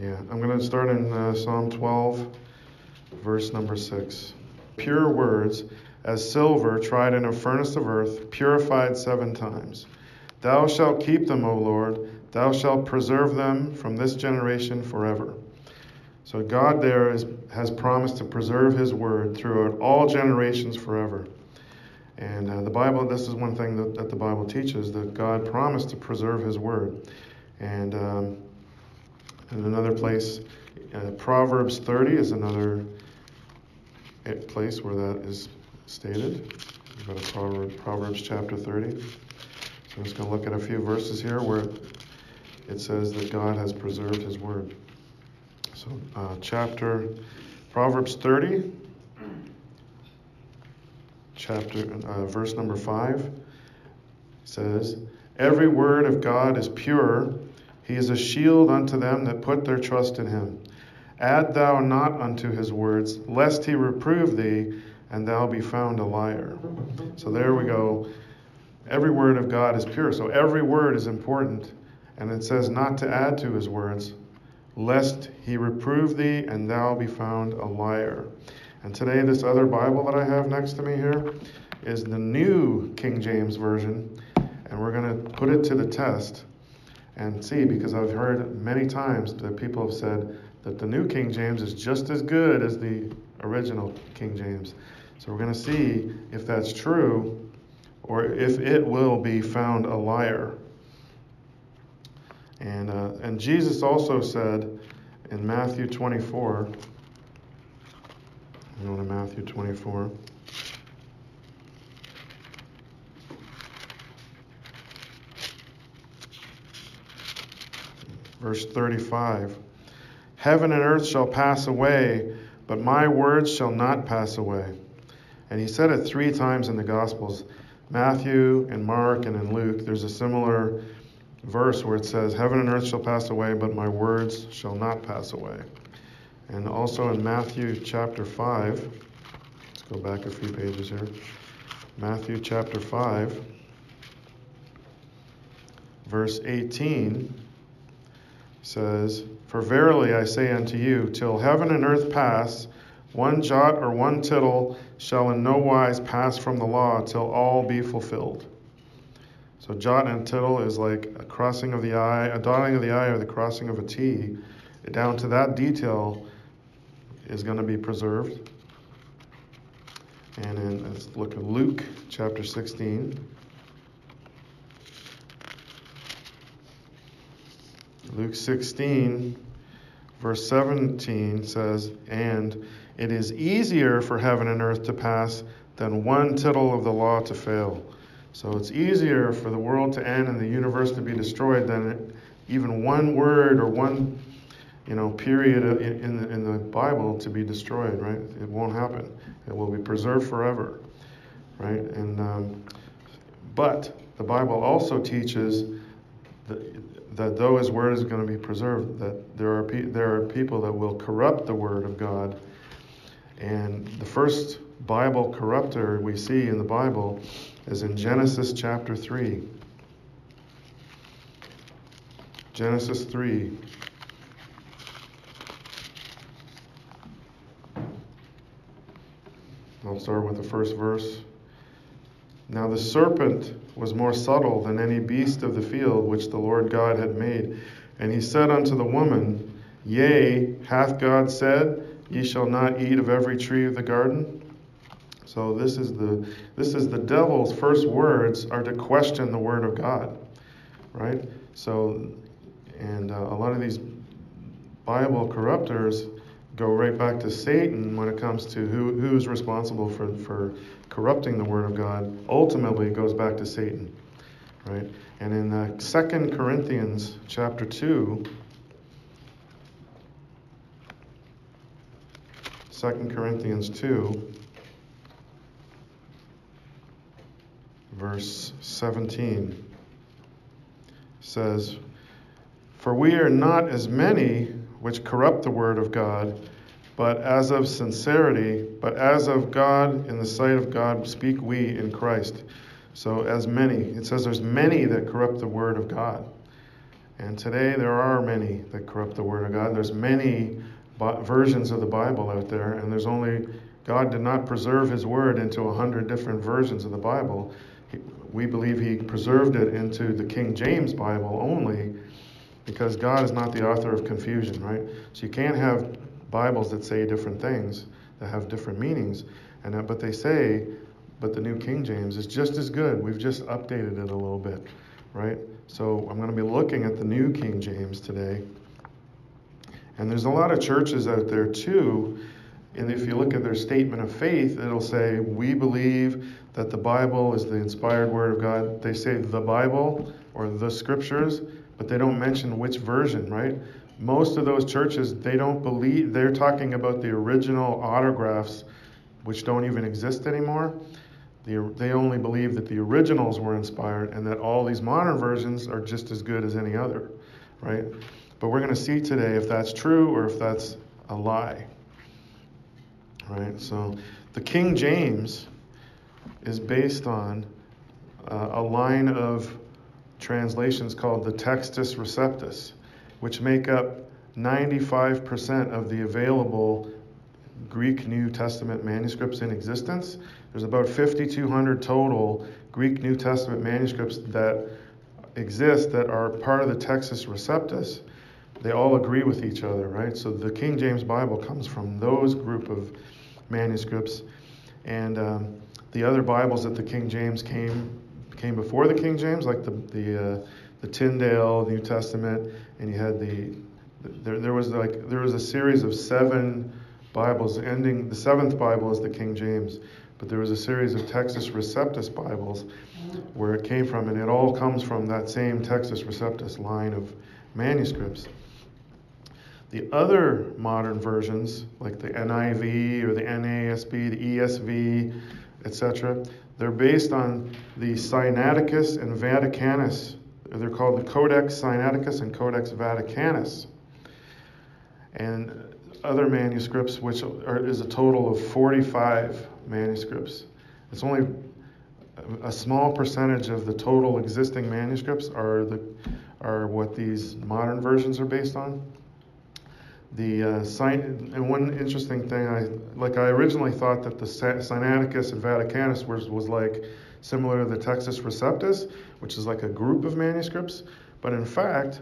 Yeah, I'm going to start in uh, Psalm 12, verse number 6. Pure words, as silver tried in a furnace of earth, purified seven times. Thou shalt keep them, O Lord. Thou shalt preserve them from this generation forever. So God there is, has promised to preserve His word throughout all generations forever. And uh, the Bible, this is one thing that, that, the Bible teaches that God promised to preserve His word. And um, in another place, uh, Proverbs 30 is another place where that is stated. Proverbs, Proverbs chapter 30. So I'm just going to look at a few verses here where it says that God has preserved His word. So, uh, chapter Proverbs 30, chapter uh, verse number 5 says, "Every word of God is pure; he is a shield unto them that put their trust in him. Add thou not unto his words, lest he reprove thee, and thou be found a liar." So there we go. Every word of God is pure. So every word is important. And it says not to add to his words, lest he reprove thee and thou be found a liar. And today, this other Bible that I have next to me here is the new King James Version, and we're going to put it to the test and see because I've heard many times that people have said that the new King James is just as good as the original King James. So we're going to see if that's true or if it will be found a liar. And, uh, and Jesus also said in Matthew 24, go to Matthew 24. Verse 35 Heaven and earth shall pass away, but my words shall not pass away. And he said it three times in the Gospels Matthew and Mark and in Luke. There's a similar verse where it says, Heaven and earth shall pass away, but my words shall not pass away. And also in Matthew chapter 5, let's go back a few pages here. Matthew chapter 5, verse 18 says, For verily I say unto you, till heaven and earth pass, one jot or one tittle shall in no wise pass from the law till all be fulfilled. So jot and tittle is like a crossing of the I, a dotting of the I, or the crossing of a T. Down to that detail is going to be preserved. And then let's look at Luke chapter 16. Luke 16, verse 17 says, And it is easier for heaven and earth to pass than one tittle of the law to fail. So it's easier for the world to end and the universe to be destroyed than even one word or one you know period in the, in the Bible to be destroyed. Right? It won't happen. It will be preserved forever. Right? And um, but the Bible also teaches that though His word is going to be preserved, that there are pe- there are people that will corrupt the word of God. And the first Bible corrupter we see in the Bible is in Genesis chapter 3. Genesis 3. I'll start with the first verse. Now the serpent was more subtle than any beast of the field which the Lord God had made. And he said unto the woman, Yea, hath God said, Ye shall not eat of every tree of the garden? So this is the this is the devil's first words are to question the word of God, right? So, and uh, a lot of these Bible corruptors go right back to Satan when it comes to who who's responsible for for corrupting the word of God. Ultimately, it goes back to Satan, right? And in uh, Second Corinthians chapter two. 2 Corinthians 2, verse 17 says, For we are not as many which corrupt the word of God, but as of sincerity, but as of God, in the sight of God, speak we in Christ. So, as many, it says there's many that corrupt the word of God. And today there are many that corrupt the Word of God. There's many versions of the Bible out there, and there's only God did not preserve His Word into a hundred different versions of the Bible. We believe He preserved it into the King James Bible only, because God is not the author of confusion, right? So you can't have Bibles that say different things that have different meanings, and uh, but they say, but the New King James is just as good. We've just updated it a little bit, right? So I'm going to be looking at the New King James today. And there's a lot of churches out there too. And if you look at their statement of faith, it'll say, We believe that the Bible is the inspired word of God. They say the Bible or the scriptures, but they don't mention which version, right? Most of those churches, they don't believe, they're talking about the original autographs, which don't even exist anymore. The, they only believe that the originals were inspired and that all these modern versions are just as good as any other, right? But we're going to see today if that's true or if that's a lie. Right? So the King James is based on uh, a line of translations called the Textus Receptus, which make up 95% of the available Greek New Testament manuscripts in existence. There's about 5,200 total Greek New Testament manuscripts that exist that are part of the Textus Receptus they all agree with each other, right? So the King James Bible comes from those group of manuscripts, and um, the other Bibles that the King James came came before the King James, like the the uh, the Tyndale New Testament, and you had the there, there was like there was a series of seven Bibles ending the seventh Bible is the King James, but there was a series of Textus Receptus Bibles where it came from, and it all comes from that same Textus Receptus line of manuscripts. The other modern versions, like the NIV or the NASB, the ESV, etc., they're based on the Sinaiticus and Vaticanus. They're called the Codex Sinaiticus and Codex Vaticanus. And other manuscripts, which are, is a total of 45 manuscripts. It's only a small percentage of the total existing manuscripts are the are what these modern versions are based on the uh, and one interesting thing I like I originally thought that the Sinaiticus and Vaticanus was was like similar to the Textus Receptus, which is like a group of manuscripts, but in fact,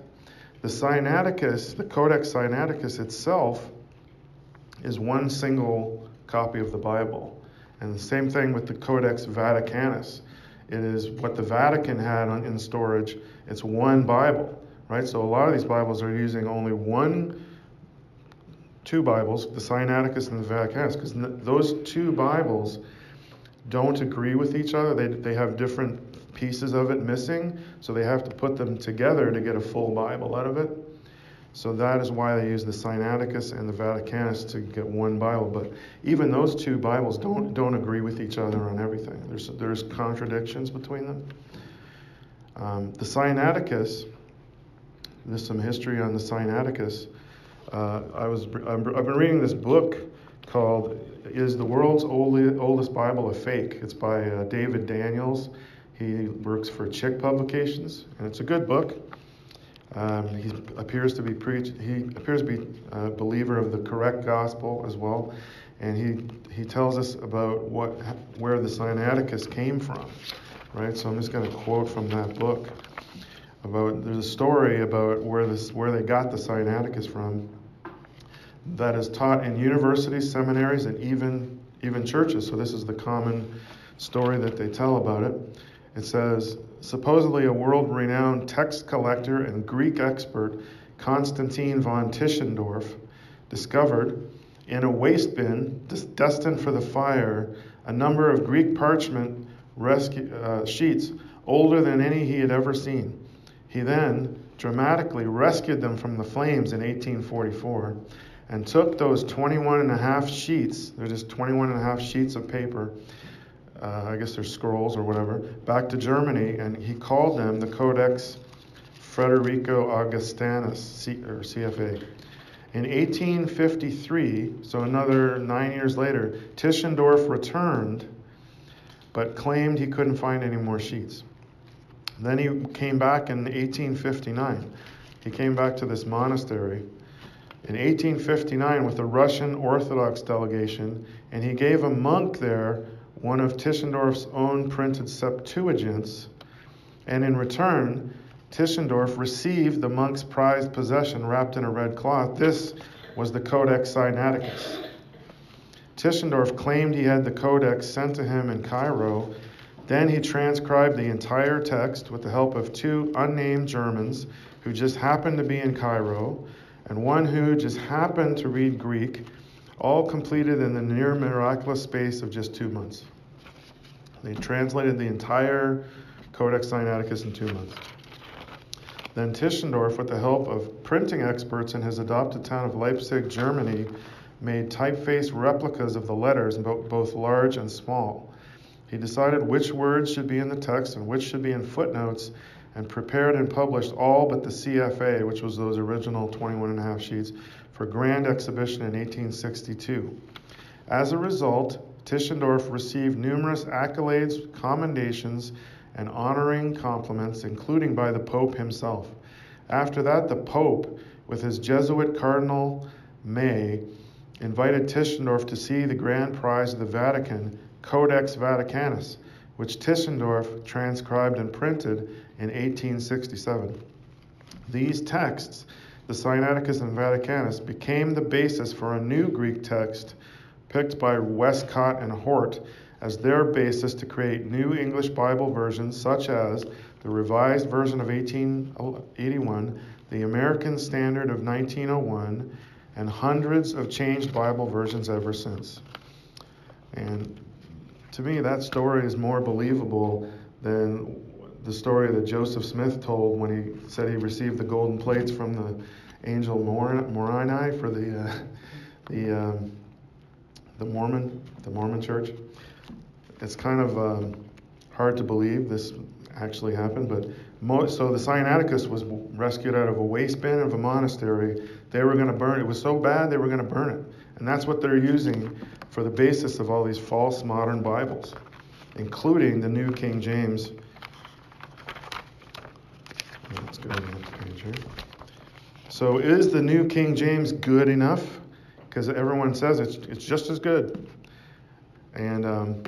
the Sinaiticus, the Codex Sinaiticus itself, is one single copy of the Bible, and the same thing with the Codex Vaticanus. It is what the Vatican had on, in storage. It's one Bible, right? So a lot of these Bibles are using only one two Bibles, the Sinaiticus and the Vaticanus, because those two Bibles don't agree with each other. They, they have different pieces of it missing, so they have to put them together to get a full Bible out of it. So that is why they use the Sinaiticus and the Vaticanus to get one Bible. But even those two Bibles don't don't agree with each other on everything. There's there's contradictions between them. Um, the Sinaiticus. There's some history on the Sinaiticus. Uh, I was I've been reading this book called "Is the World's Oldest Bible a Fake?" It's by uh, David Daniels. He works for Chick Publications, and it's a good book. Um, he appears to be preach. He appears to be a believer of the correct gospel as well, and he he tells us about what where the Sinaiticus came from, right? So I'm just going to quote from that book about. There's a story about where this where they got the Sinaiticus from that is taught in universities, seminaries, and even even churches. So this is the common story that they tell about it. It says supposedly a world-renowned text collector and Greek expert, Constantine von Tischendorf, discovered in a waste bin destined for the fire a number of Greek parchment uh, sheets older than any he had ever seen. He then dramatically rescued them from the flames in 1844 and took those 21 and a half sheets, they're just 21 and a half sheets of paper, uh, I guess they're scrolls or whatever, back to Germany, and he called them the Codex Frederico Augustanus, C, or CFA. In 1853, so another nine years later, Tischendorf returned, but claimed he couldn't find any more sheets. Then he came back in 1859 he came back to this monastery in 1859 with a Russian Orthodox delegation, and he gave a monk there one of Tischendorf's own printed Septuagints, and in return, Tischendorf received the monk's prized possession wrapped in a red cloth. This was the Codex Sinaiticus. Tischendorf claimed he had the codex sent to him in Cairo. Then he transcribed the entire text with the help of two unnamed Germans who just happened to be in Cairo and one who just happened to read Greek, all completed in the near miraculous space of just two months. They translated the entire Codex Sinaiticus in two months. Then Tischendorf, with the help of printing experts in his adopted town of Leipzig, Germany, made typeface replicas of the letters, both large and small. He decided which words should be in the text and which should be in footnotes, and prepared and published all but the CFA, which was those original 21 and a half sheets, for grand exhibition in 1862. As a result, Tischendorf received numerous accolades, commendations, and honoring compliments, including by the Pope himself. After that, the Pope, with his Jesuit Cardinal Mai, invited Tischendorf to see the grand prize of the Vatican, Codex Vaticanus, which Tischendorf transcribed and printed in 1867. These texts, the Sinaiticus and Vaticanus, became the basis for a new Greek text picked by Westcott and Hort as their basis to create new English Bible versions, such as the Revised Version of 1881, the American Standard of 1901, and hundreds of changed Bible versions ever since. And to me, that story is more believable than the story that Joseph Smith told when he said he received the golden plates from the angel Moroni for the uh, the um, the Mormon the Mormon Church. It's kind of um, hard to believe this actually happened, but so the Sinaiticus was rescued out of a waste bin of a monastery. They were going to burn it. It was so bad they were going to burn it, and that's what they're using for the basis of all these false modern Bibles, including the New King James. Let's go to the next page here. So, is the New King James good enough? Because everyone says it's, it's just as good. And um,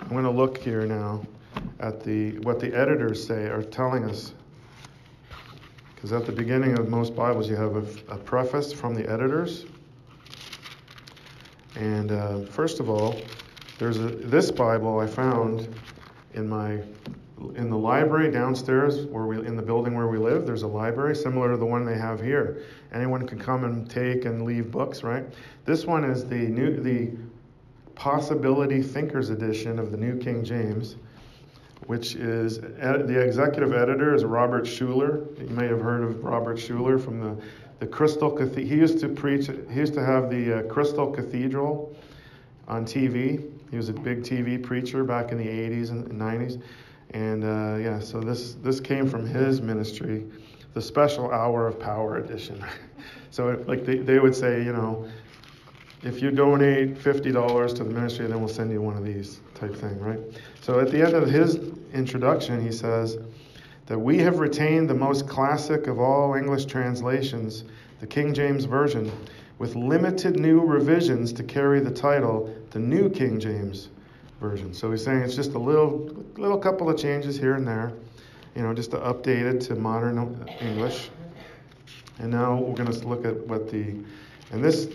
I'm going to look here now at the what the editors say are telling us. Because at the beginning of most Bibles, you have a, a preface from the editors. And uh, first of all, there's a, this Bible I found in my in the library downstairs where we in the building where we live. There's a library similar to the one they have here. Anyone can come and take and leave books right? This one is the new the possibility thinkers edition of the new king james which is the executive editor is Robert Schuller. You may have heard of Robert Schuller from the, the Crystal Cathedral. He used to preach, he used to have the uh, Crystal Cathedral on TV. He was a big TV preacher back in the 80s and 90s. And uh, yeah, so this, this came from his ministry, the Special Hour of Power edition. so, like they, they would say, you know, if you donate $50 to the ministry, then we'll send you one of these type thing, right? So at the end of his introduction, he says that we have retained the most classic of all English translations, the King James Version, with limited new revisions to carry the title, the New King James Version. So he's saying it's just a little, little couple of changes here and there, you know, just to update it to modern English. And now we're going to look at what the, and this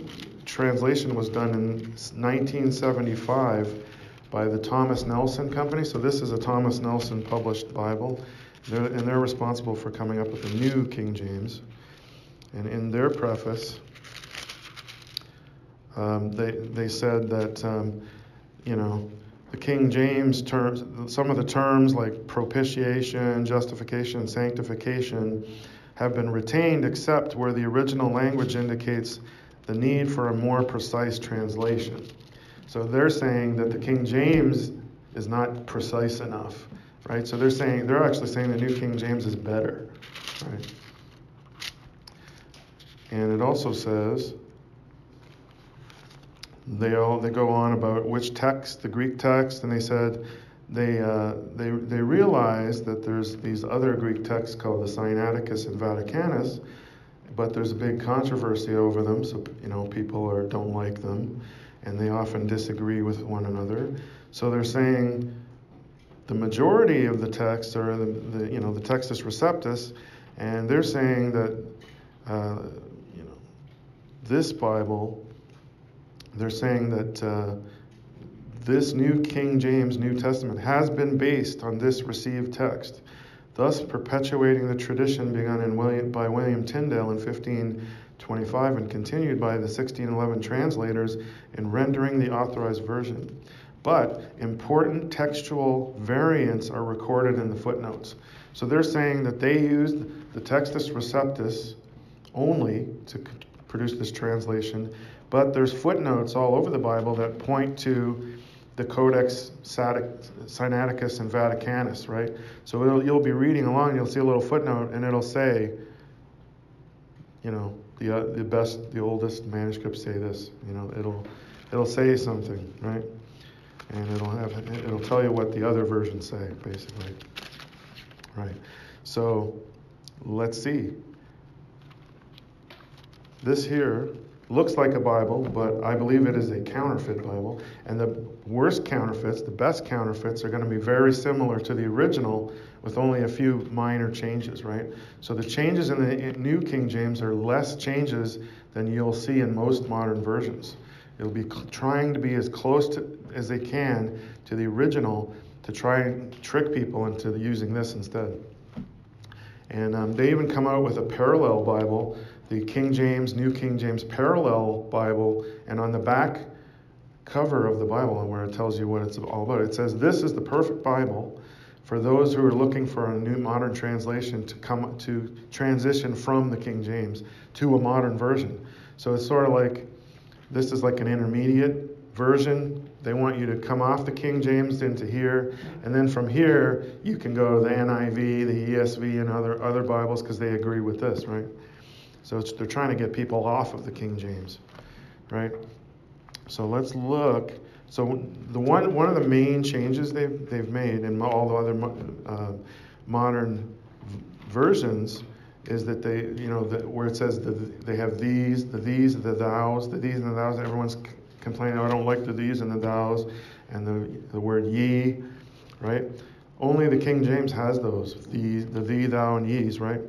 translation was done in 1975 by the Thomas Nelson Company. So this is a Thomas Nelson published Bible, they're, and they're responsible for coming up with the new King James. And in their preface, um, they they said that um, you know the King James terms, some of the terms like propitiation, justification, sanctification, have been retained except where the original language indicates the need for a more precise translation. So they're saying that the King James is not precise enough, right? So they're saying they're actually saying the New King James is better, right? And it also says they all they go on about which text, the Greek text, and they said they, uh, they, they realize that there's these other Greek texts called the Sinaiticus and Vaticanus, but there's a big controversy over them, so you know people are, don't like them, and they often disagree with one another. So they're saying the majority of the texts are the, the you know the Textus Receptus, and they're saying that uh, you know this Bible. They're saying that uh, this New King James New Testament has been based on this received text, thus perpetuating the tradition begun in William, by William Tyndale in 1525 and continued by the 1611 translators in rendering the authorized version. But important textual variants are recorded in the footnotes. So they're saying that they used the Textus Receptus only to produce this translation, but there's footnotes all over the Bible that point to the Codex Sinaiticus and Vaticanus, right? So you'll be reading along, you'll see a little footnote, and it'll say, you know, the uh, the best, the oldest manuscripts say this. You know, it'll it'll say something, right? And it'll have it'll tell you what the other versions say, basically, right? So let's see. This here looks like a Bible, but I believe it is a counterfeit Bible. And the worst counterfeits, the best counterfeits, are going to be very similar to the original with only a few minor changes, right? So the changes in the New King James are less changes than you'll see in most modern versions. It'll be trying to be as close to, as they can to the original to try and trick people into using this instead. And um, they even come out with a parallel Bible the King James, New King James Parallel Bible, and on the back cover of the Bible, where it tells you what it's all about, it says, This is the perfect Bible for those who are looking for a new modern translation to come to transition from the King James to a modern version. So it's sort of like this is like an intermediate version. They want you to come off the King James into here, and then from here you can go to the NIV, the ESV, and other other Bibles because they agree with this, right? So they're trying to get people off of the King James, right? So let's look. So the one one of the main changes they've they've made in all the other uh, modern versions is that they you know the, where it says the, they have these the these the thous the these and the thous everyone's complaining oh, I don't like the these and the thous and the the word ye right only the King James has those the the thee thou and ye's right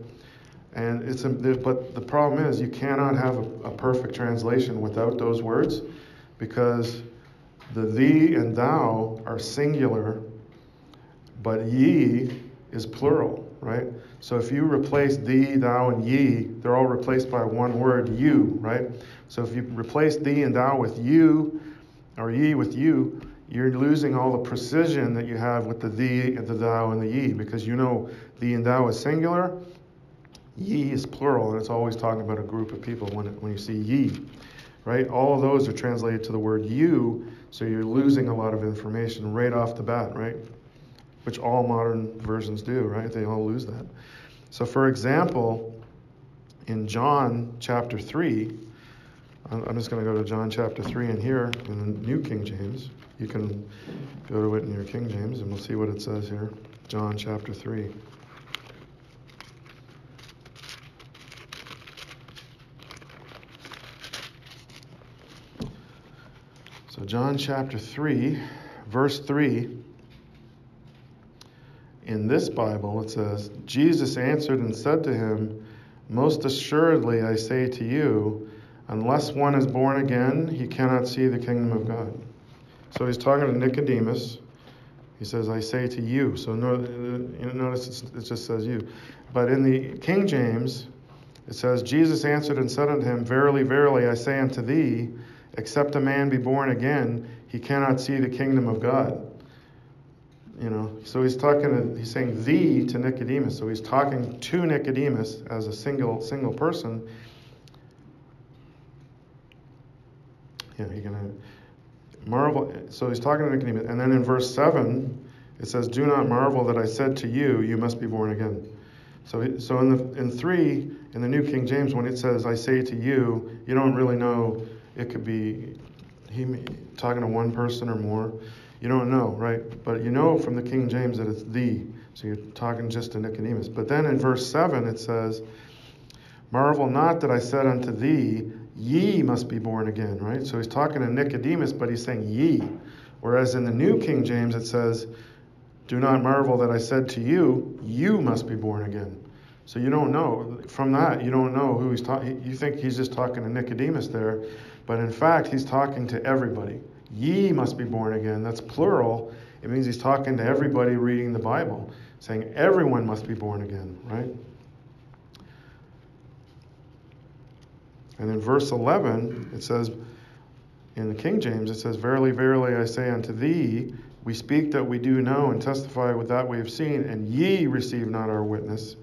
and it's a, but the problem is you cannot have a, a perfect translation without those words because the thee and thou are singular, but ye is plural, right? So if you replace thee, thou, and ye, they're all replaced by one word, you, right? So if you replace thee and thou with you, or ye with you, you're losing all the precision that you have with the thee the thou and the ye, because you know thee and thou is singular, Ye is plural, and it's always talking about a group of people when, when you see ye, right? All of those are translated to the word you, so you're losing a lot of information right off the bat, right? Which all modern versions do, right? They all lose that. So, for example, in John chapter 3, I'm just going to go to John chapter 3 and here in the New King James. You can go to it in your King James and we'll see what it says here. John chapter 3. So, John chapter 3, verse 3. In this Bible, it says, Jesus answered and said to him, Most assuredly I say to you, unless one is born again, he cannot see the kingdom of God. So he's talking to Nicodemus. He says, I say to you. So notice it just says you. But in the King James, it says, Jesus answered and said unto him, Verily, verily, I say unto thee, except a man be born again, he cannot see the kingdom of God. You know, so he's talking, to, he's saying thee to Nicodemus. So he's talking to Nicodemus as a single single person. Yeah, he's gonna marvel. So he's talking to Nicodemus, and then in verse seven, it says, "Do not marvel that I said to you, you must be born again." So, so in the in three in the New King James, when it says, "I say to you," you don't really know it could be he talking to one person or more. You You don't know, right? But you know from the King James that it's the. So you're talking just to Nicodemus. But then in verse 7 it says, Marvel not that I said unto thee, ye must be born again, right? So he's talking to Nicodemus, but he's saying ye. Whereas in the New King James it says, Do not marvel that I said to you, you must be born again. So you don't know. From that, you don't know who he's talking. You think he's just talking to Nicodemus there, but in fact, he's talking to everybody. Ye must be born again. That's plural. It means he's talking to everybody reading the Bible, saying everyone must be born again, right? And in verse 11, it says, in the King James, it says, Verily, verily, I say unto thee, we speak that we do know and testify with that we have seen, and ye receive not our witness.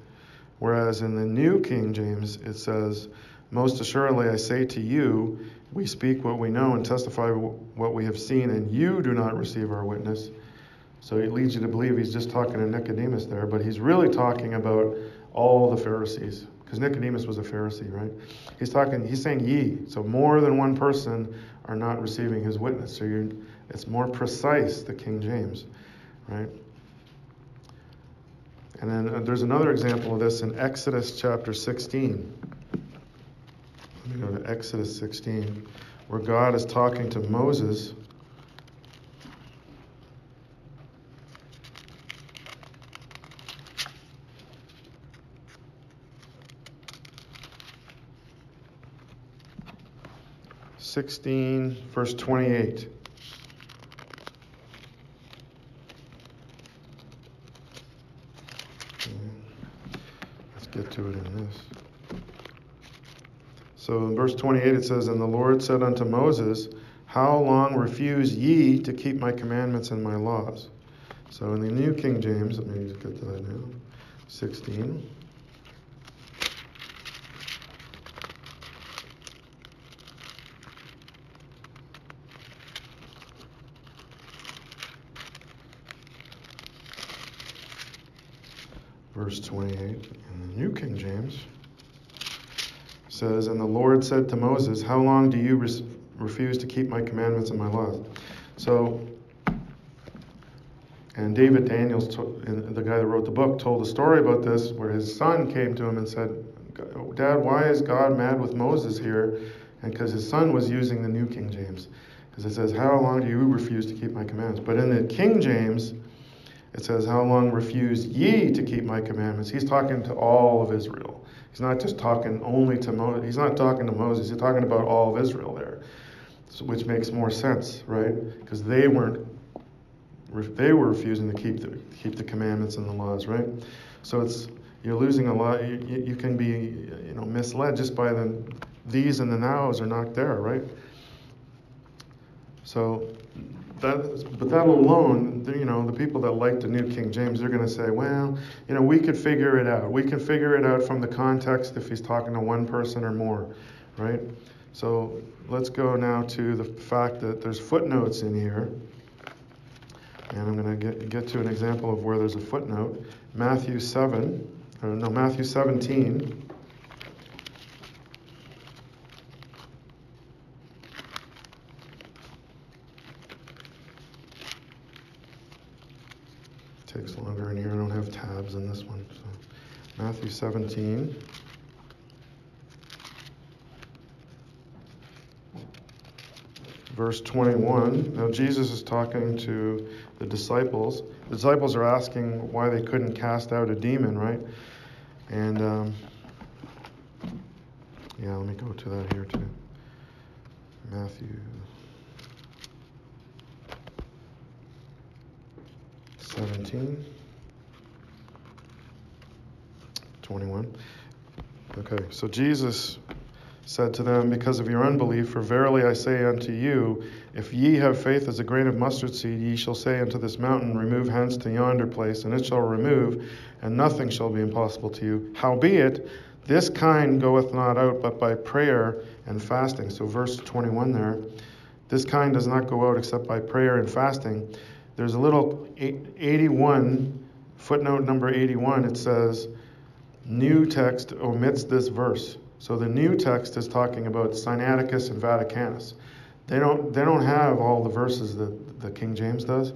Whereas in the New King James, it says, Most assuredly I say to you, we speak what we know and testify what we have seen, and you do not receive our witness. So it leads you to believe he's just talking to Nicodemus there, but he's really talking about all the Pharisees, because Nicodemus was a Pharisee, right? He's talking, he's saying ye. So more than one person are not receiving his witness. So it's more precise, the King James, right? And then uh, there's another example of this in Exodus chapter 16. Let me go to Exodus 16, where God is talking to Moses. Sixteen, verse twenty-eight. get to it in this. So in verse 28 it says, And the Lord said unto Moses, How long refuse ye to keep my commandments and my laws? So in the New King James, let me get to that now. 16. Verse 28 the New King James says, And the Lord said to Moses, How long do you res- refuse to keep my commandments and my laws? So, and David Daniels, to, the guy that wrote the book, told a story about this where his son came to him and said, Dad, why is God mad with Moses here? And because his son was using the New King James. Because it says, How long do you refuse to keep my commandments? But in the King James, it says, How long refuse ye to keep my commandments? He's talking to all of Israel. He's not just talking only to Moses. He's not talking to Moses. He's talking about all of Israel there, so, which makes more sense, right? Because they weren't, they were refusing to keep the keep the commandments and the laws, right? So it's you're losing a lot. You, you can be, you know, misled just by the these and the nows are not there, right? So that, but that alone, you know, the people that like the New King James, they're going to say, well, you know, we could figure it out. We can figure it out from the context if he's talking to one person or more, right? So let's go now to the fact that there's footnotes in here. And I'm going to get, get to an example of where there's a footnote. Matthew 7, or no, Matthew 17. Takes longer in here. I don't have tabs in this one. So Matthew 17. Verse 21. Now, Jesus is talking to the disciples. The disciples are asking why they couldn't cast out a demon, right? And, um, yeah, let me go to that here too. Matthew 17, 21. Okay, so Jesus said to them, Because of your unbelief, for verily I say unto you, if ye have faith as a grain of mustard seed, ye shall say unto this mountain, Remove hence to yonder place, and it shall remove, and nothing shall be impossible to you. Howbeit, this kind goeth not out but by prayer and fasting. So, verse 21 there. This kind does not go out except by prayer and fasting. There's a little 81, footnote number 81, it says, New text omits this verse. So the new text is talking about Sinaiticus and Vaticanus. they don't they don't have all the verses that the King James does.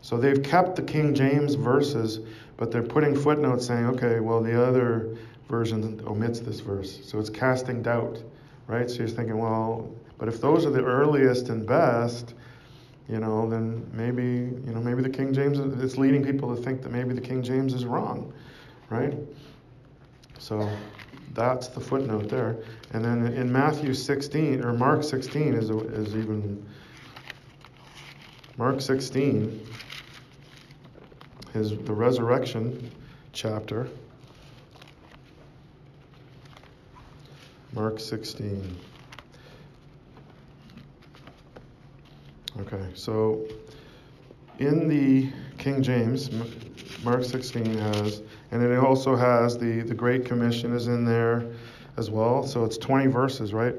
So they've kept the King James verses, but they're putting footnotes saying, okay, well the other version omits this verse. So it's casting doubt, right? So you're thinking, well, but if those are the earliest and best, you know, then maybe you know maybe the King James it's leading people to think that maybe the King James is wrong, right? So that's the footnote there. And then in Matthew 16 or Mark 16 is is even Mark 16 is the resurrection chapter. Mark 16. Okay, so in the King James, Mark 16 has, and it also has the, the Great Commission is in there as well. So it's 20 verses, right?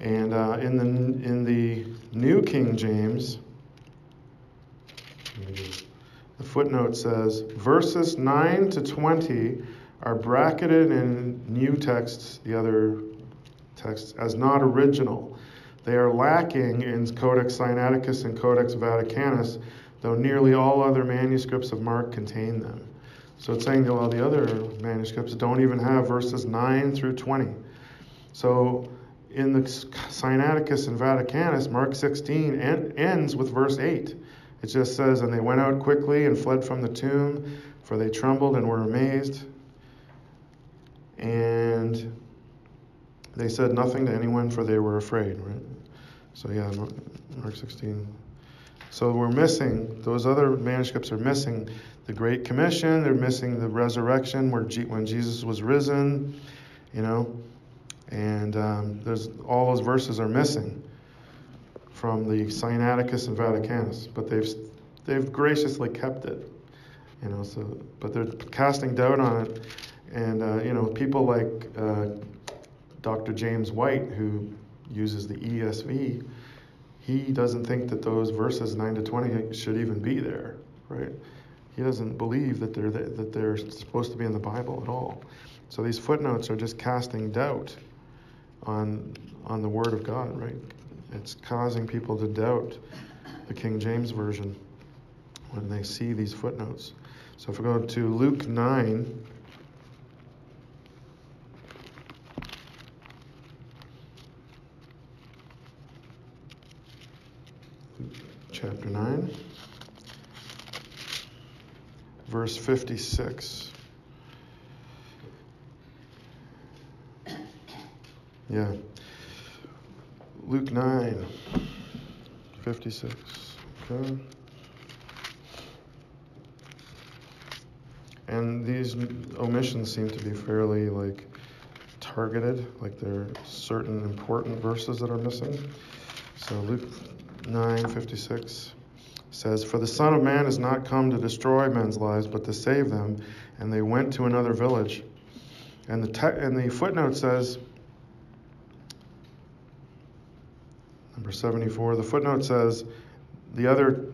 And uh, in the in the New King James, the footnote says verses 9 to 20 are bracketed in new texts, the other texts, as not original. They are lacking in Codex Sinaiticus and Codex Vaticanus, though nearly all other manuscripts of Mark contain them. So it's saying that all the other manuscripts don't even have verses 9 through 20. So in the Sinaiticus and Vaticanus, Mark 16 en- ends with verse 8. It just says, And they went out quickly and fled from the tomb, for they trembled and were amazed. And they said nothing to anyone, for they were afraid, right? So, yeah, Mark 16. So we're missing, those other manuscripts are missing the Great Commission, they're missing the resurrection where G- when Jesus was risen, you know, and um, there's all those verses are missing from the Sinaiticus and Vaticanus, but they've they've graciously kept it, you know. So, but they're casting doubt on it, and uh, you know, people like uh, Dr. James White, who uses the ESV, he doesn't think that those verses 9 to 20 should even be there, right? He doesn't believe that they're that they're supposed to be in the Bible at all. So these footnotes are just casting doubt on on the Word of God, right? It's causing people to doubt the King James version when they see these footnotes. So if we go to Luke 9. chapter 9, verse 56. Yeah. Luke 9, 56. Okay. And these omissions seem to be fairly like targeted, like there are certain important verses that are missing. So Luke 9:56 says, "For the Son of Man has not come to destroy men's lives, but to save them." And they went to another village. And the te- and the footnote says, number 74. The footnote says, the other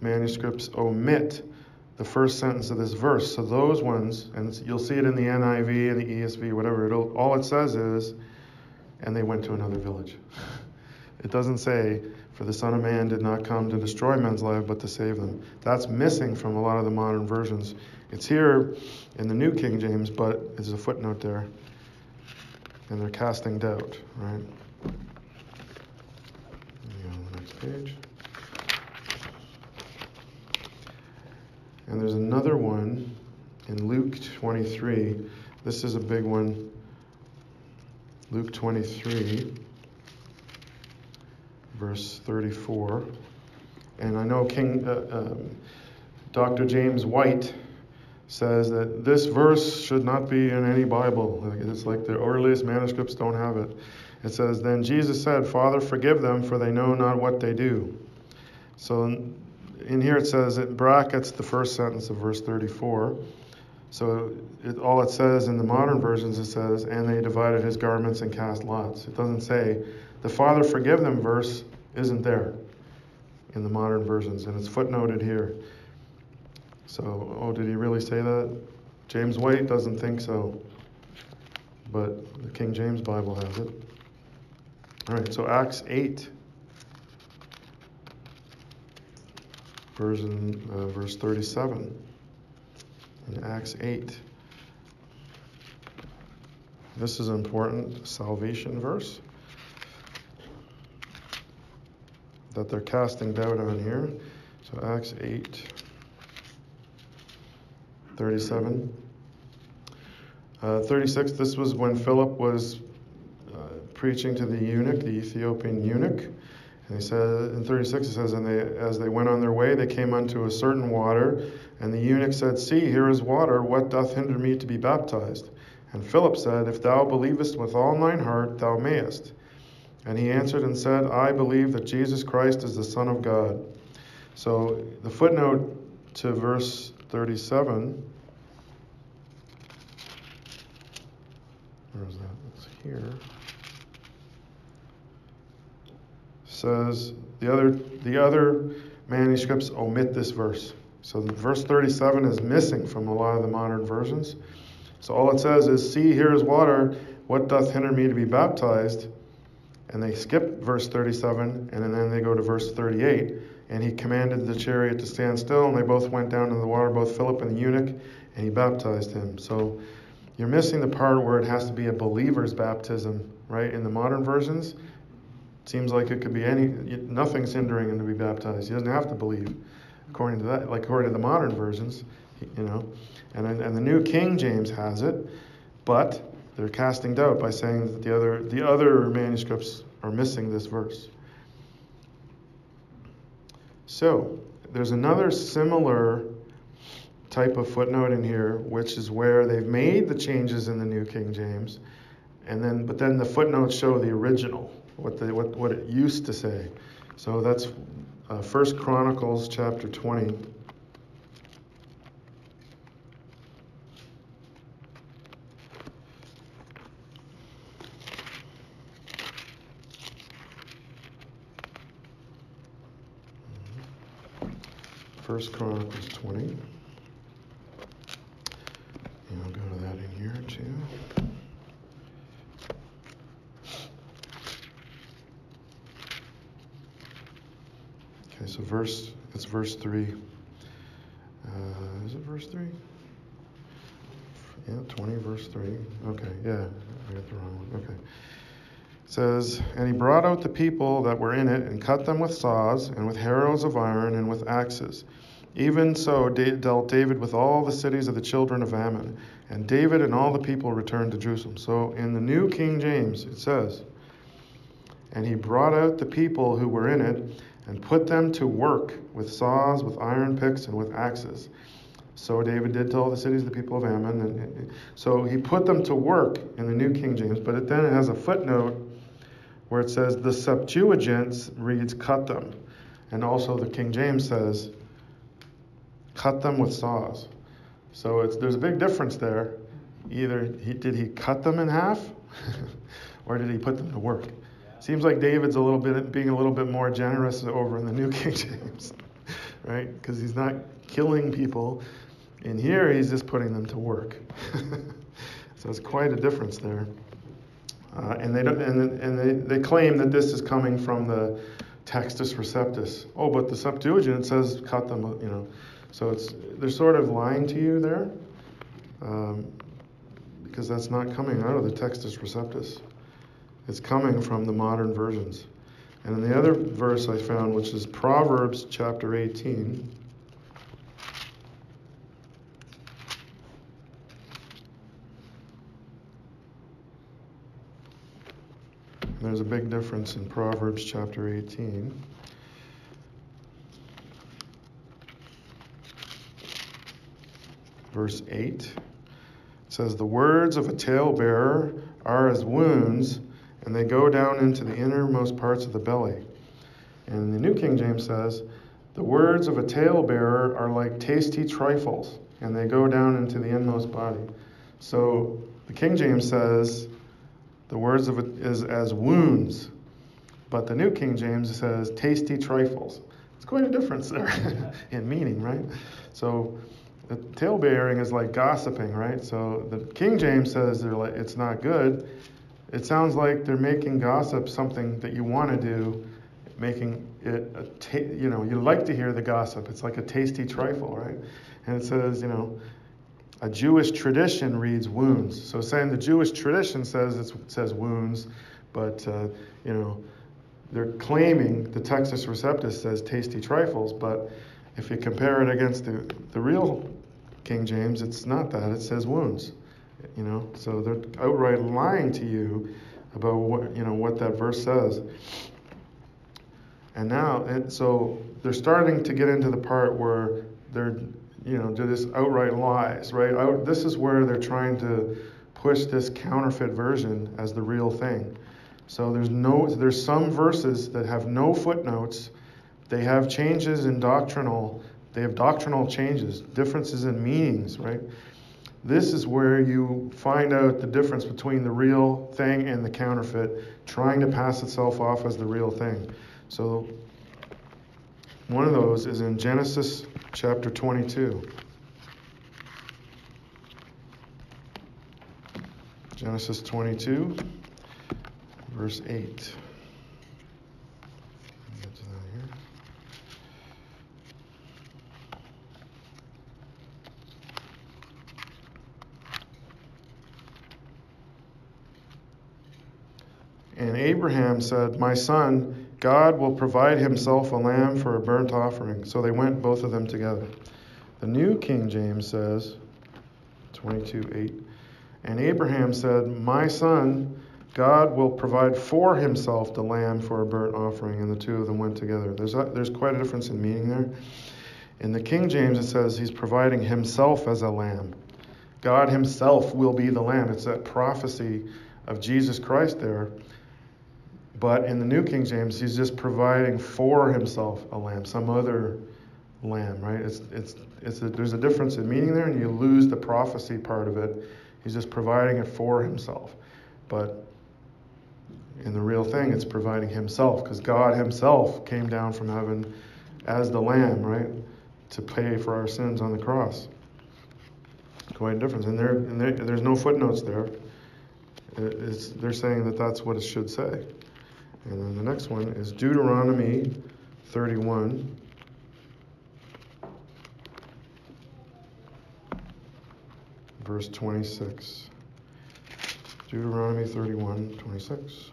manuscripts omit the first sentence of this verse. So those ones, and you'll see it in the NIV and the ESV, whatever. It'll, all it says is, and they went to another village. It doesn't say, for the Son of Man did not come to destroy men's lives, but to save them. That's missing from a lot of the modern versions. It's here in the New King James, but there's a footnote there. And they're casting doubt, right? Next page. And there's another one in Luke 23. This is a big one. Luke 23 verse 34. And I know King uh, um, Dr. James White says that this verse should not be in any Bible. It's like the earliest manuscripts don't have it. It says, Then Jesus said, Father, forgive them, for they know not what they do. So in here it says, it brackets the first sentence of verse 34. So it, all it says in the modern versions, it says, And they divided his garments and cast lots. It doesn't say, the Father forgive them verse isn't there in the modern versions, and it's footnoted here. So, oh, did he really say that? James White doesn't think so, but the King James Bible has it. All right, so Acts 8, version, uh, verse 37. In Acts 8. This is important salvation verse. That they're casting doubt on here. So Acts 8, 37. Uh, 36, this was when Philip was uh, preaching to the eunuch, the Ethiopian eunuch. And he said in 36 it says, And they as they went on their way, they came unto a certain water, and the eunuch said, See, here is water, what doth hinder me to be baptized? And Philip said, If thou believest with all thine heart, thou mayest. And he answered and said, I believe that Jesus Christ is the Son of God. So the footnote to verse 37 where is that? It's here. Says the other the other manuscripts omit this verse. So verse 37 is missing from a lot of the modern versions. So all it says is, See, here is water. What doth hinder me to be baptized? And they skip verse 37, and then they go to verse 38. And he commanded the chariot to stand still, and they both went down into the water, both Philip and the eunuch, and he baptized him. So you're missing the part where it has to be a believer's baptism, right? In the modern versions, it seems like it could be any, nothing's hindering him to be baptized. He doesn't have to believe, according to that, like according to the modern versions, you know. And, and the New King James has it, but they're casting doubt by saying that the other, the other manuscripts are missing this verse. So, there's another similar type of footnote in here, which is where they've made the changes in the New King James, and then but then the footnotes show the original, what the what what it used to say. So that's uh, First Chronicles chapter 20. First Chronicles 20. I'll go to that in here too. Okay, So verse, it's verse 3. Uh, is it verse 3? Yeah, 20, verse 3. Okay, yeah, I got the wrong one. Okay. Says, And he brought out the people that were in it, and cut them with saws, and with harrows of iron, and with axes. Even so dealt David with all the cities of the children of Ammon. And David and all the people returned to Jerusalem. So in the New King James, it says, And he brought out the people who were in it, and put them to work with saws, with iron picks, and with axes. So David did to all the cities of the people of Ammon. And so he put them to work in the New King James, but it then it has a footnote where it says the Septuagint reads cut them. And also the King James says cut them with saws. So there's a big difference there. Either he, did he cut them in half or did he put them to work? Seems like David's a little bit being a little bit more generous over in the New King James, right? Because he's not killing people. In here, he's just putting them to work. so it's quite a difference there. Uh, and they and, and they, they claim that this is coming from the Textus Receptus. Oh, but the Septuagint says cut them, you know. So it's they're sort of lying to you there, um, because that's not coming out of the Textus Receptus. It's coming from the modern versions. And in the other verse I found, which is Proverbs chapter 18, There's a big difference in Proverbs chapter 18. Verse 8 it says, The words of a talebearer are as wounds, and they go down into the innermost parts of the belly. And the New King James says, The words of a talebearer are like tasty trifles, and they go down into the inmost body. So the King James says, The words of it is as wounds, but the New King James says tasty trifles. It's quite a difference there in meaning, right? So the talebearing is like gossiping, right? So the King James says they're like, it's not good, it sounds like they're making gossip something that you want to do, making it a ta- you know you like to hear the gossip. It's like a tasty trifle, right? And it says you know a Jewish tradition reads wounds. So saying the Jewish tradition says it says wounds, but uh, you know they're claiming the Textus Receptus says tasty trifles, but if you compare it against the, the real King James, it's not that. It says wounds. You know, so they're outright lying to you about what you know what that verse says. And now, and so they're starting to get into the part where they're you know this outright lies, right? This is where they're trying to push this counterfeit version as the real thing. So there's no there's some verses that have no footnotes. They have changes in doctrinal. They have doctrinal changes, differences in meanings, right? This is where you find out the difference between the real thing and the counterfeit, trying to pass itself off as the real thing. So, one of those is in Genesis chapter 22. Genesis 22, verse 8. And Abraham said, My son, God will provide himself a lamb for a burnt offering. So they went, both of them together. The New King James says, 22 8. And Abraham said, My son, God will provide for himself the lamb for a burnt offering. And the two of them went together. There's, a, there's quite a difference in meaning there. In the King James, it says he's providing himself as a lamb. God himself will be the lamb. It's that prophecy of Jesus Christ there. But in the New King James, he's just providing for himself a lamb, some other lamb, right? It's, it's, it's a, there's a difference in meaning there, and you lose the prophecy part of it. He's just providing it for himself. But in the real thing, it's providing himself, because God himself came down from heaven as the lamb, right? To pay for our sins on the cross. Quite a difference. And, there, and there, there's no footnotes there. It's, they're saying that that's what it should say. And then the next one is Deuteronomy 31. Verse 26. Deuteronomy 31, 26.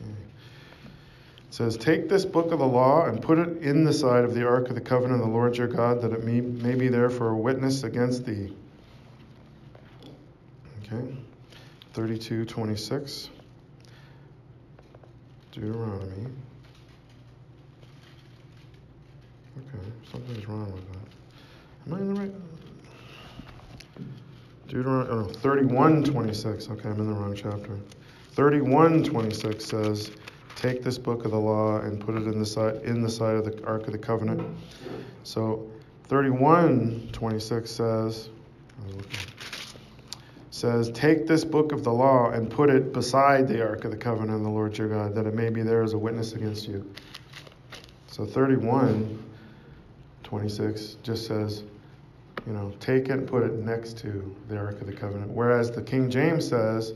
It says, Take this book of the law and put it in the side of the ark of the covenant of the Lord your God, that it may, may be there for a witness against thee. Okay. 32, 26. Deuteronomy. Okay, something's wrong with that. Am I in the right? Deuteronomy, oh, 31, 26. Okay, I'm in the wrong chapter. 31, 26 says, Take this book of the law and put it in the side in the side of the ark of the covenant. So 31, 26 says, says, Take this book of the law and put it beside the ark of the covenant of the Lord your God, that it may be there as a witness against you. So 31, 26 just says, you know, take it and put it next to the ark of the covenant. Whereas the King James says,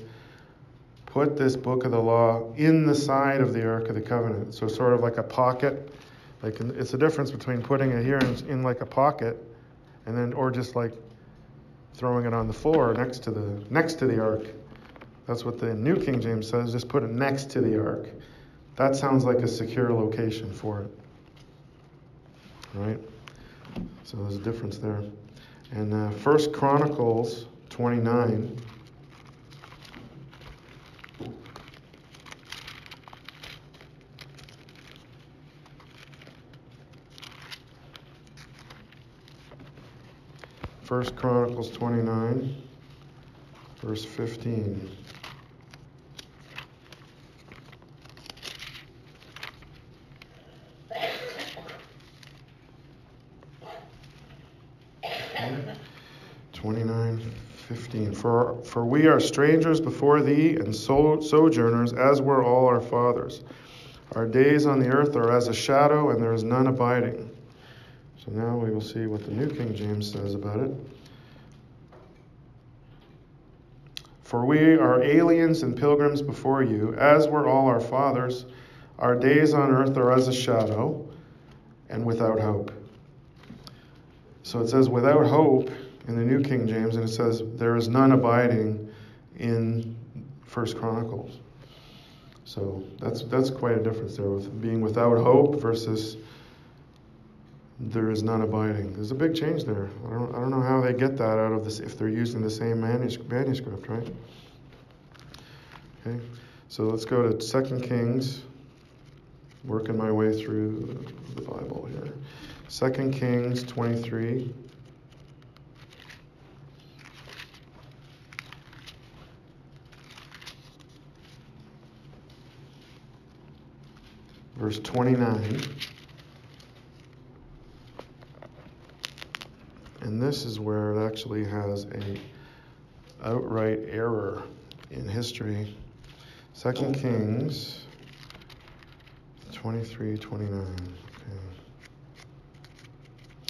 put this book of the law in the side of the ark of the covenant. So sort of like a pocket. Like it's a difference between putting it here in, in like a pocket, and then or just like throwing it on the floor next to the next to the ark. That's what the New King James says. Just put it next to the ark. That sounds like a secure location for it. Right? So there's a difference there. And uh, First Chronicles 29. First Chronicles 29, verse 15. Twenty-nine, fifteen. For, for we are strangers before thee and so, sojourners, as were all our fathers. Our days on the earth are as a shadow, and there is none abiding. So now we will see what the New King James says about it. For we are aliens and pilgrims before you, as were all our fathers. Our days on earth are as a shadow and without hope. So it says, without hope in the New King James, and it says, there is none abiding in First Chronicles. So that's that's quite a difference there with being without hope versus there is none abiding. There's a big change there. I don't, I don't know how they get that out of this if they're using the same manuscript, right? Okay, so let's go to Second Kings. Working my way through the Bible here. Second Kings 23. Verse 29. And this is where it actually has a outright error in history. Second Kings 23, 29. Okay.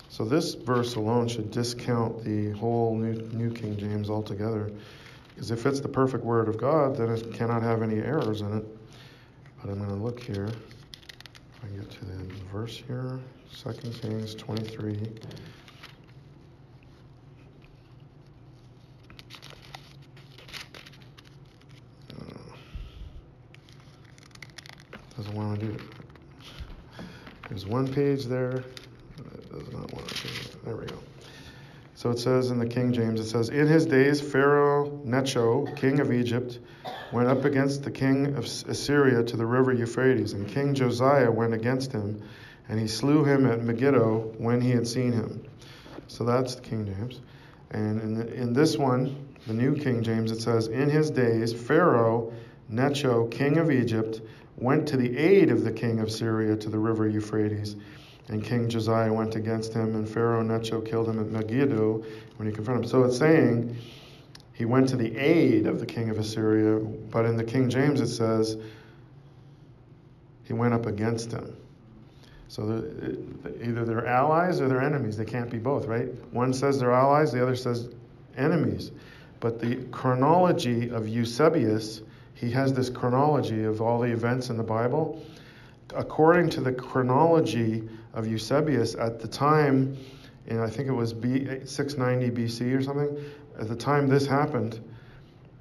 So this verse alone should discount the whole New, New King James altogether. Because if it's the perfect word of God, then it cannot have any errors in it. But I'm going to look here. I get to the verse here, 2 Kings 23. Doesn't want to do it. There's one page there. It does not want to do it. There we go. So it says in the King James, it says, In his days, Pharaoh Necho, king of Egypt, went up against the king of Assyria to the river Euphrates, and King Josiah went against him, and he slew him at Megiddo when he had seen him. So that's the King James. And in, the, in this one, the New King James, it says, In his days, Pharaoh Necho, king of Egypt, went to the aid of the king of Syria to the river Euphrates. And King Josiah went against him, and Pharaoh Necho killed him at Megiddo when he confronted him. So it's saying he went to the aid of the king of Assyria, but in the King James it says he went up against him. So either they're allies or they're enemies. They can't be both, right? One says they're allies, the other says enemies. But the chronology of Eusebius he has this chronology of all the events in the Bible. According to the chronology of Eusebius at the time, and I think it was B, 690 BC or something, at the time this happened,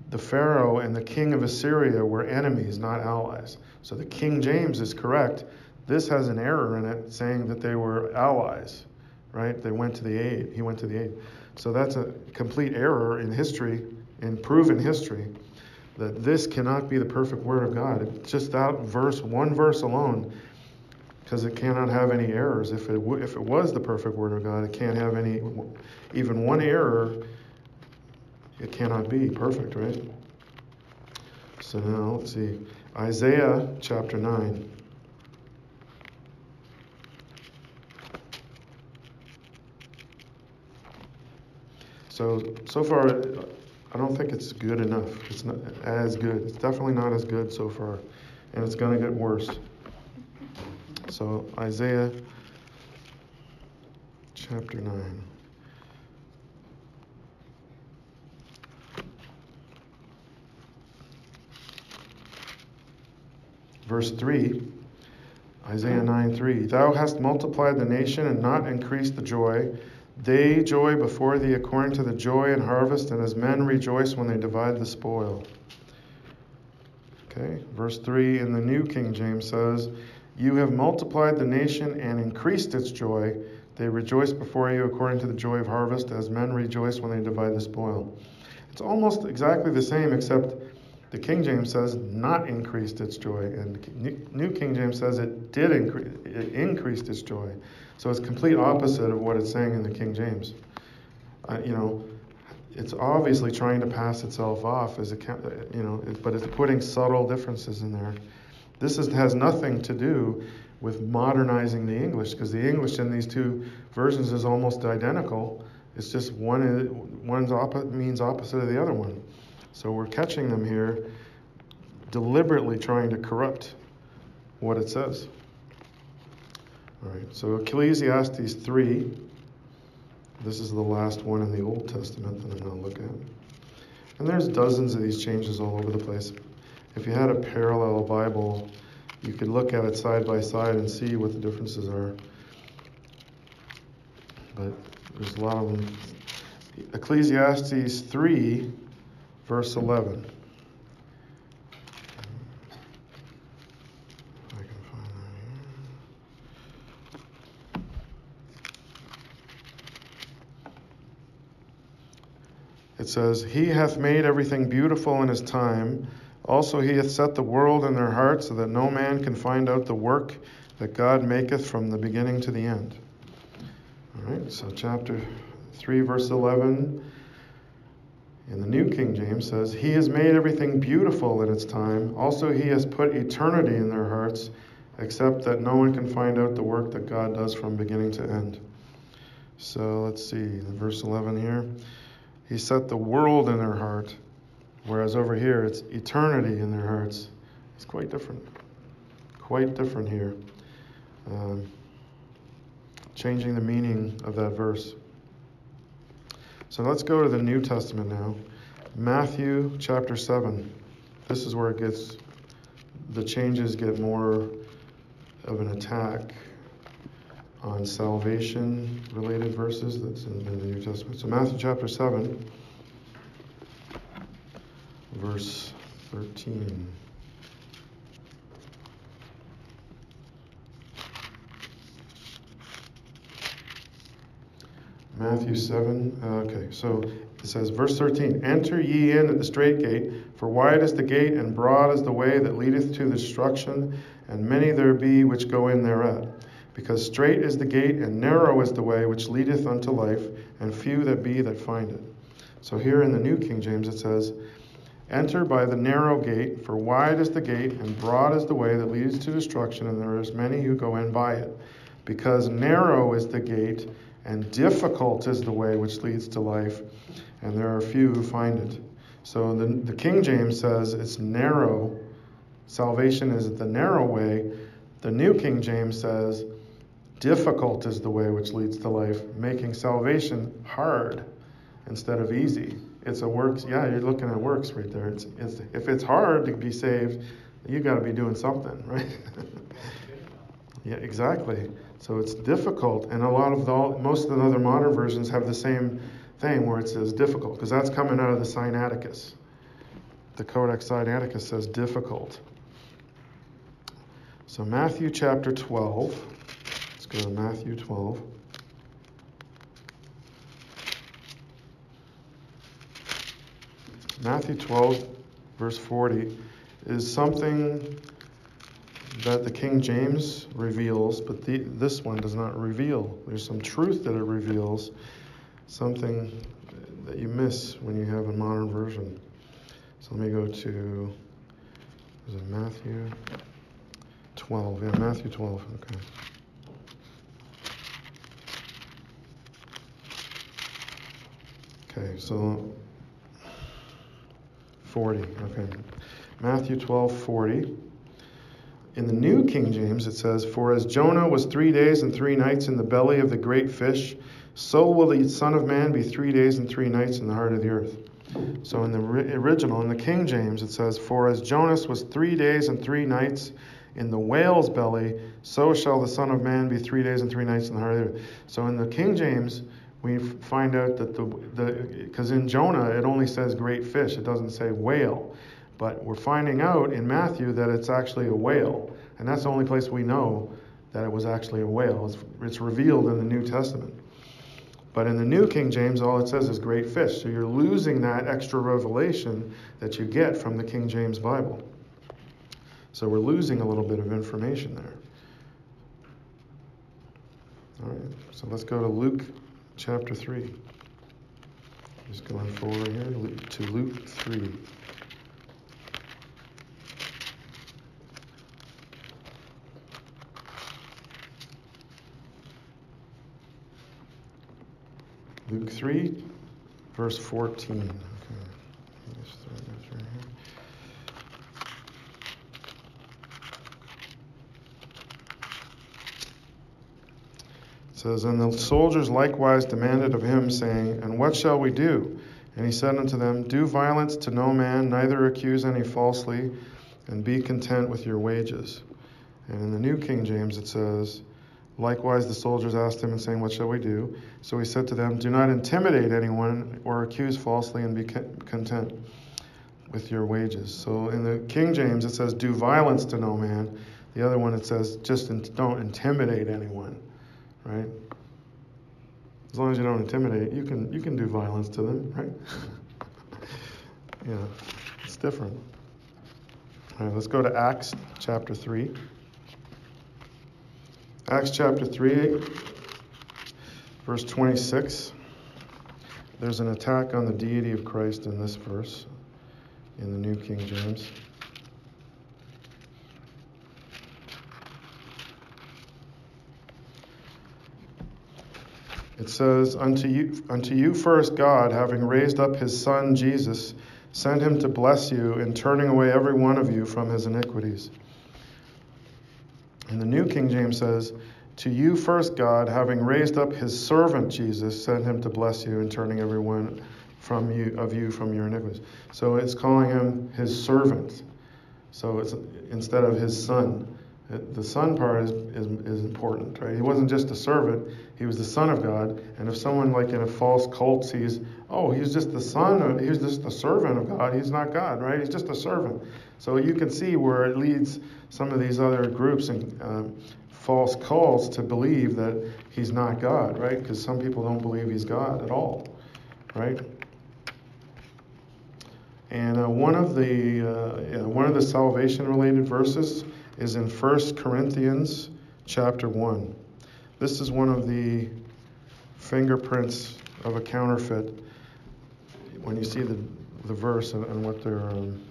the Pharaoh and the king of Assyria were enemies, not allies. So the King James is correct. This has an error in it saying that they were allies, right? They went to the aid. He went to the aid. So that's a complete error in history, in proven history that this cannot be the perfect word of God. It's just that verse, one verse alone, because it cannot have any errors. If it w- if it was the perfect word of God, it can't have any even one error. It cannot be perfect, right? So now let's see Isaiah chapter nine. So so far I don't think it's good enough. It's not as good. It's definitely not as good so far, and it's going to get worse. So, Isaiah chapter 9. Verse 3, Isaiah 9 3. Thou hast multiplied the nation and not increased the joy. They joy before thee according to the joy in harvest, and as men rejoice when they divide the spoil. Okay, verse 3 in the New King James says, You have multiplied the nation and increased its joy. They rejoice before you according to the joy of harvest, as men rejoice when they divide the spoil. It's almost exactly the same, except the King James says not increased its joy, and New King James says it did increase, it increased its joy. So it's complete opposite of what it's saying in the King James. Uh, you know, it's obviously trying to pass itself off as a, you know, but it's putting subtle differences in there. This is, has nothing to do with modernizing the English because the English in these two versions is almost identical. It's just one one's means opposite of the other one. So we're catching them here, deliberately trying to corrupt what it says. All right, so Ecclesiastes 3. This is the last one in the Old Testament that I'm going to look at. And there's dozens of these changes all over the place. If you had a parallel Bible, you could look at it side by side and see what the differences are. But there's a lot of them. Ecclesiastes 3, verse 11. It says, He hath made everything beautiful in his time. Also, he hath set the world in their hearts, so that no man can find out the work that God maketh from the beginning to the end. All right, so chapter 3, verse 11 in the New King James says, He has made everything beautiful in its time. Also, He has put eternity in their hearts, except that no one can find out the work that God does from beginning to end. So let's see, verse 11 here. He set the world in their heart, whereas over here it's eternity in their hearts. It's quite different. Quite different here. Um, changing the meaning of that verse. So let's go to the New Testament now. Matthew chapter 7. This is where it gets, the changes get more of an attack on salvation related verses that's in, the New Testament. So, Matthew chapter 7, verse 13. Matthew 7, uh, okay, so it says, verse 13 Enter ye in at the strait gate, for wide is the gate, and broad is the way that leadeth to destruction, and many there be which go in thereat. Because strait is the gate, and narrow is the way which leadeth unto life, and few that be that find it. So here in the New King James it says, Enter by the narrow gate, for wide is the gate, and broad is the way that leads to destruction, and there is many who go in by it. Because narrow is the gate, and difficult is the way which leads to life, and there are few who find it. So the, the King James says it's narrow. Salvation is the narrow way. The New King James says Difficult is the way which leads to life, making salvation hard instead of easy. It's a works. Yeah, you're looking at works right there. It's, it's if it's hard to be saved, you got to be doing something, right? yeah, exactly. So it's difficult, and a lot of the most of the other modern versions have the same thing where it says difficult because that's coming out of the Sinaiticus. The Codex Sinaiticus says difficult. So Matthew chapter 12. Let's go to Matthew 12. Matthew 12, verse 40, is something that the King James reveals, but the, this one does not reveal. There's some truth that it reveals, something that you miss when you have a modern version. So let me go to, is it Matthew 12? Yeah, Matthew 12, okay. Okay, so 40. Okay. Matthew 12, 40. In the New King James, it says, For as Jonah was three days and three nights in the belly of the great fish, so will the Son of Man be three days and three nights in the heart of the earth. So in the original, in the King James, it says, For as Jonas was three days and three nights in the whale's belly, so shall the Son of Man be three days and three nights in the heart of the earth. So in the King James, we find out that the because in Jonah it only says great fish, it doesn't say whale. But we're finding out in Matthew that it's actually a whale, and that's the only place we know that it was actually a whale. It's, it's revealed in the New Testament. But in the New King James, all it says is great fish. So you're losing that extra revelation that you get from the King James Bible. So we're losing a little bit of information there. All right, so let's go to Luke chapter 3. Just going forward here to Luke 3. Luke 3, verse 14. Says, And the soldiers likewise demanded of him, saying, And what shall we do? And he said unto them, Do violence to no man, neither accuse any falsely, and be content with your wages. And in the New King James it says, Likewise the soldiers asked him and saying, What shall we do? So he said to them, Do not intimidate anyone or accuse falsely, and be content with your wages. So in the King James it says, Do violence to no man. The other one it says, Just don't intimidate anyone, right? As long as you don't intimidate, you can you can do violence to them, right? yeah, it's different. All right, let's go to Acts chapter 3. Acts chapter 3, verse 26. There's an attack on the deity of Christ in this verse in the New King James. It says, unto you, unto you first God, having raised up his Son Jesus, sent him to bless you in turning away every one of you from his iniquities. And the New King James says, To you first God, having raised up his servant Jesus, sent him to bless you in turning every one from you, of you from your iniquities. So it's calling him his servant. So it's instead of his son. The son part is, is, is, important, right? He wasn't just a servant, he was the son of God. And if someone, like in a false cult, sees, oh, he's just the son, of, he's just the servant of God, he's not God, right? He's just a servant. So you can see where it leads some of these other groups and um, false cults to believe that he's not God, right? Because some people don't believe he's God at all, right? And uh, one of the uh, yeah, one of the salvation related verses is in 1 Corinthians chapter 1. This is one of the fingerprints of a counterfeit when you see the, the verse and, and what they're um,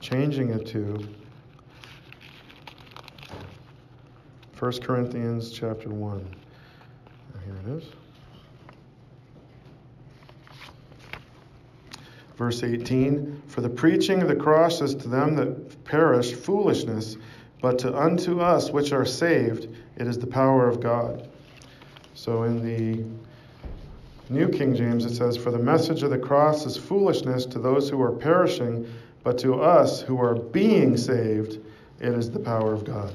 changing it to. 1 Corinthians chapter 1. Here it is. Verse 18 For the preaching of the cross is to them that perish foolishness, but to unto us which are saved, it is the power of God. So in the New King James, it says, For the message of the cross is foolishness to those who are perishing, but to us who are being saved, it is the power of God.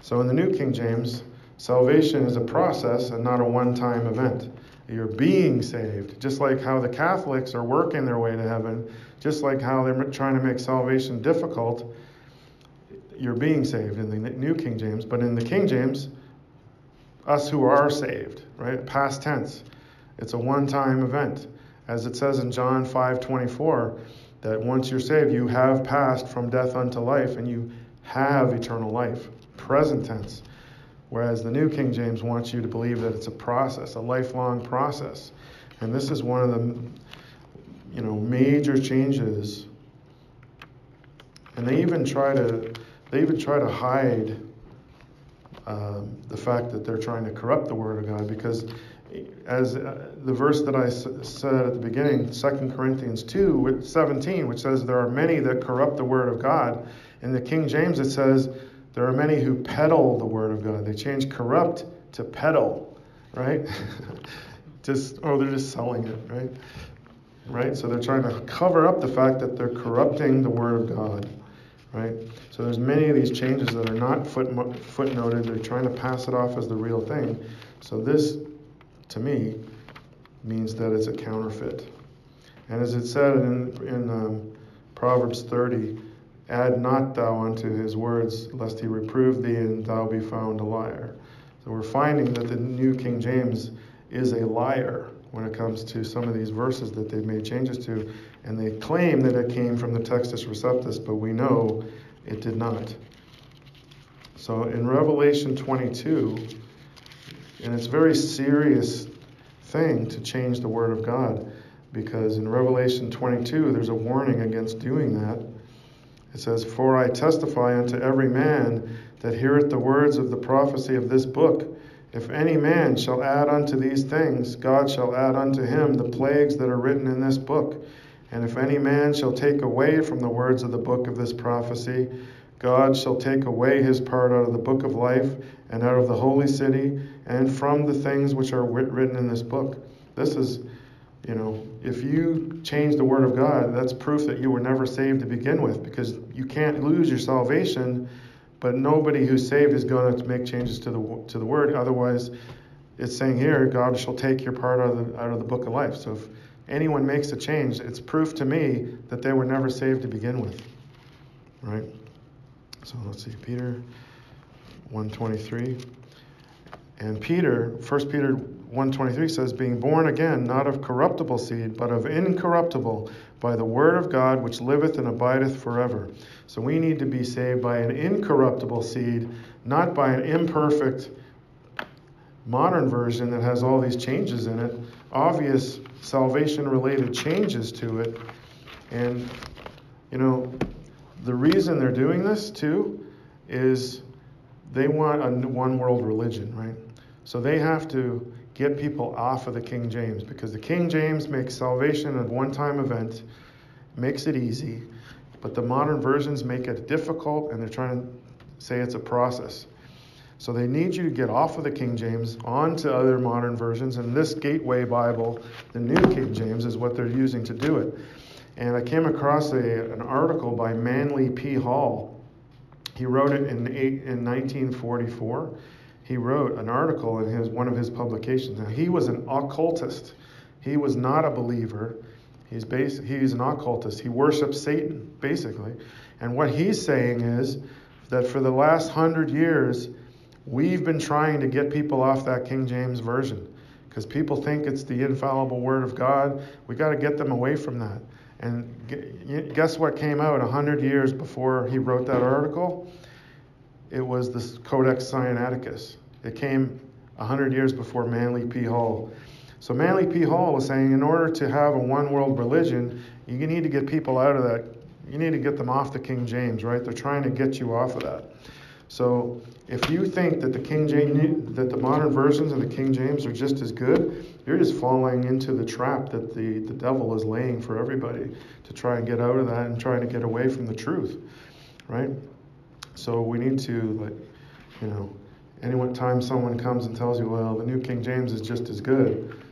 So in the New King James, salvation is a process and not a one time event. You're being saved. Just like how the Catholics are working their way to heaven, just like how they're trying to make salvation difficult, you're being saved in the New King James. But in the King James, us who are saved, right? Past tense. It's a one-time event. As it says in John 5:24, that once you're saved, you have passed from death unto life and you have eternal life. Present tense. Whereas the New King James wants you to believe that it's a process, a lifelong process. And this is one of the you know major changes. And they even try to they even try to hide um, the fact that they're trying to corrupt the Word of God because as uh, the verse that I s- said at the beginning, 2 Corinthians 2, 17, which says, There are many that corrupt the Word of God. In the King James, it says, there are many who peddle the word of God. They change corrupt to peddle, right? just oh, they're just selling it, right? Right? So they're trying to cover up the fact that they're corrupting the word of God, right? So there's many of these changes that are not foot, footnoted. They're trying to pass it off as the real thing. So this, to me, means that it's a counterfeit. And as it said in, in um, Proverbs 30, Add not thou unto his words, lest he reprove thee and thou be found a liar. So we're finding that the New King James is a liar when it comes to some of these verses that they've made changes to. And they claim that it came from the Textus Receptus, but we know it did not. So in Revelation 22, and it's a very serious thing to change the Word of God, because in Revelation 22, there's a warning against doing that. It says, For I testify unto every man that heareth the words of the prophecy of this book. If any man shall add unto these things, God shall add unto him the plagues that are written in this book. And if any man shall take away from the words of the book of this prophecy, God shall take away his part out of the book of life, and out of the holy city, and from the things which are written in this book. This is you know, if you change the Word of God, that's proof that you were never saved to begin with because you can't lose your salvation, but nobody who's saved is going to make changes to the, to the Word. Otherwise, it's saying here, God shall take your part out of, the, out of the book of life. So if anyone makes a change, it's proof to me that they were never saved to begin with. Right? So let's see, Peter 123. And Peter, 1 Peter 123 says, being born again, not of corruptible seed, but of incorruptible, by the word of God which liveth and abideth forever. So we need to be saved by an incorruptible seed, not by an imperfect modern version that has all these changes in it, obvious salvation related changes to it. And, you know, the reason they're doing this too is they want a one world religion, right? So they have to get people off of the King James because the King James makes salvation a one time event, makes it easy, but the modern versions make it difficult and they're trying to say it's a process. So they need you to get off of the King James onto other modern versions, and this Gateway Bible, the New King James, is what they're using to do it. And I came across a, an article by Manly P. Hall. He wrote it in, eight, in 1944 he wrote an article in his one of his publications. Now he was an occultist. He was not a believer. He's bas- he's an occultist. He worships Satan basically. And what he's saying is that for the last hundred years, we've been trying to get people off that King James version because people think it's the infallible word of God. We got to get them away from that. And guess what came out a hundred years before he wrote that article? it was the Codex Sinaiticus. It came 100 years before Manly P. Hall. So Manly P. Hall was saying in order to have a one world religion, you need to get people out of that. You need to get them off the King James, right? They're trying to get you off of that. So if you think that the King James, that the modern versions of the King James are just as good, you're just falling into the trap that the, the devil is laying for everybody to try and get out of that and trying to get away from the truth, right? So we need to, like, you know, any time someone comes and tells you, well, the New King James is just as good,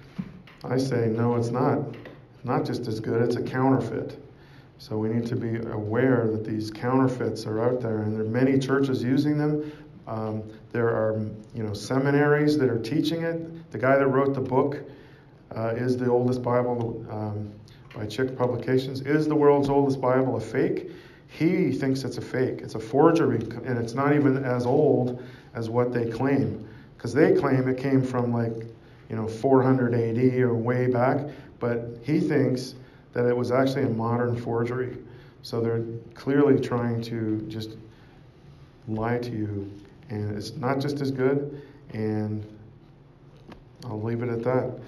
I say, no, it's not. Not just as good, it's a counterfeit. So we need to be aware that these counterfeits are out there, and there are many churches using them. Um, there are, you know, seminaries that are teaching it. The guy that wrote the book uh, is the oldest Bible um, by Chick Publications. Is the world's oldest Bible a fake? He thinks it's a fake, it's a forgery, and it's not even as old as what they claim. Because they claim it came from like, you know, 400 AD or way back, but he thinks that it was actually a modern forgery. So they're clearly trying to just lie to you, and it's not just as good, and I'll leave it at that.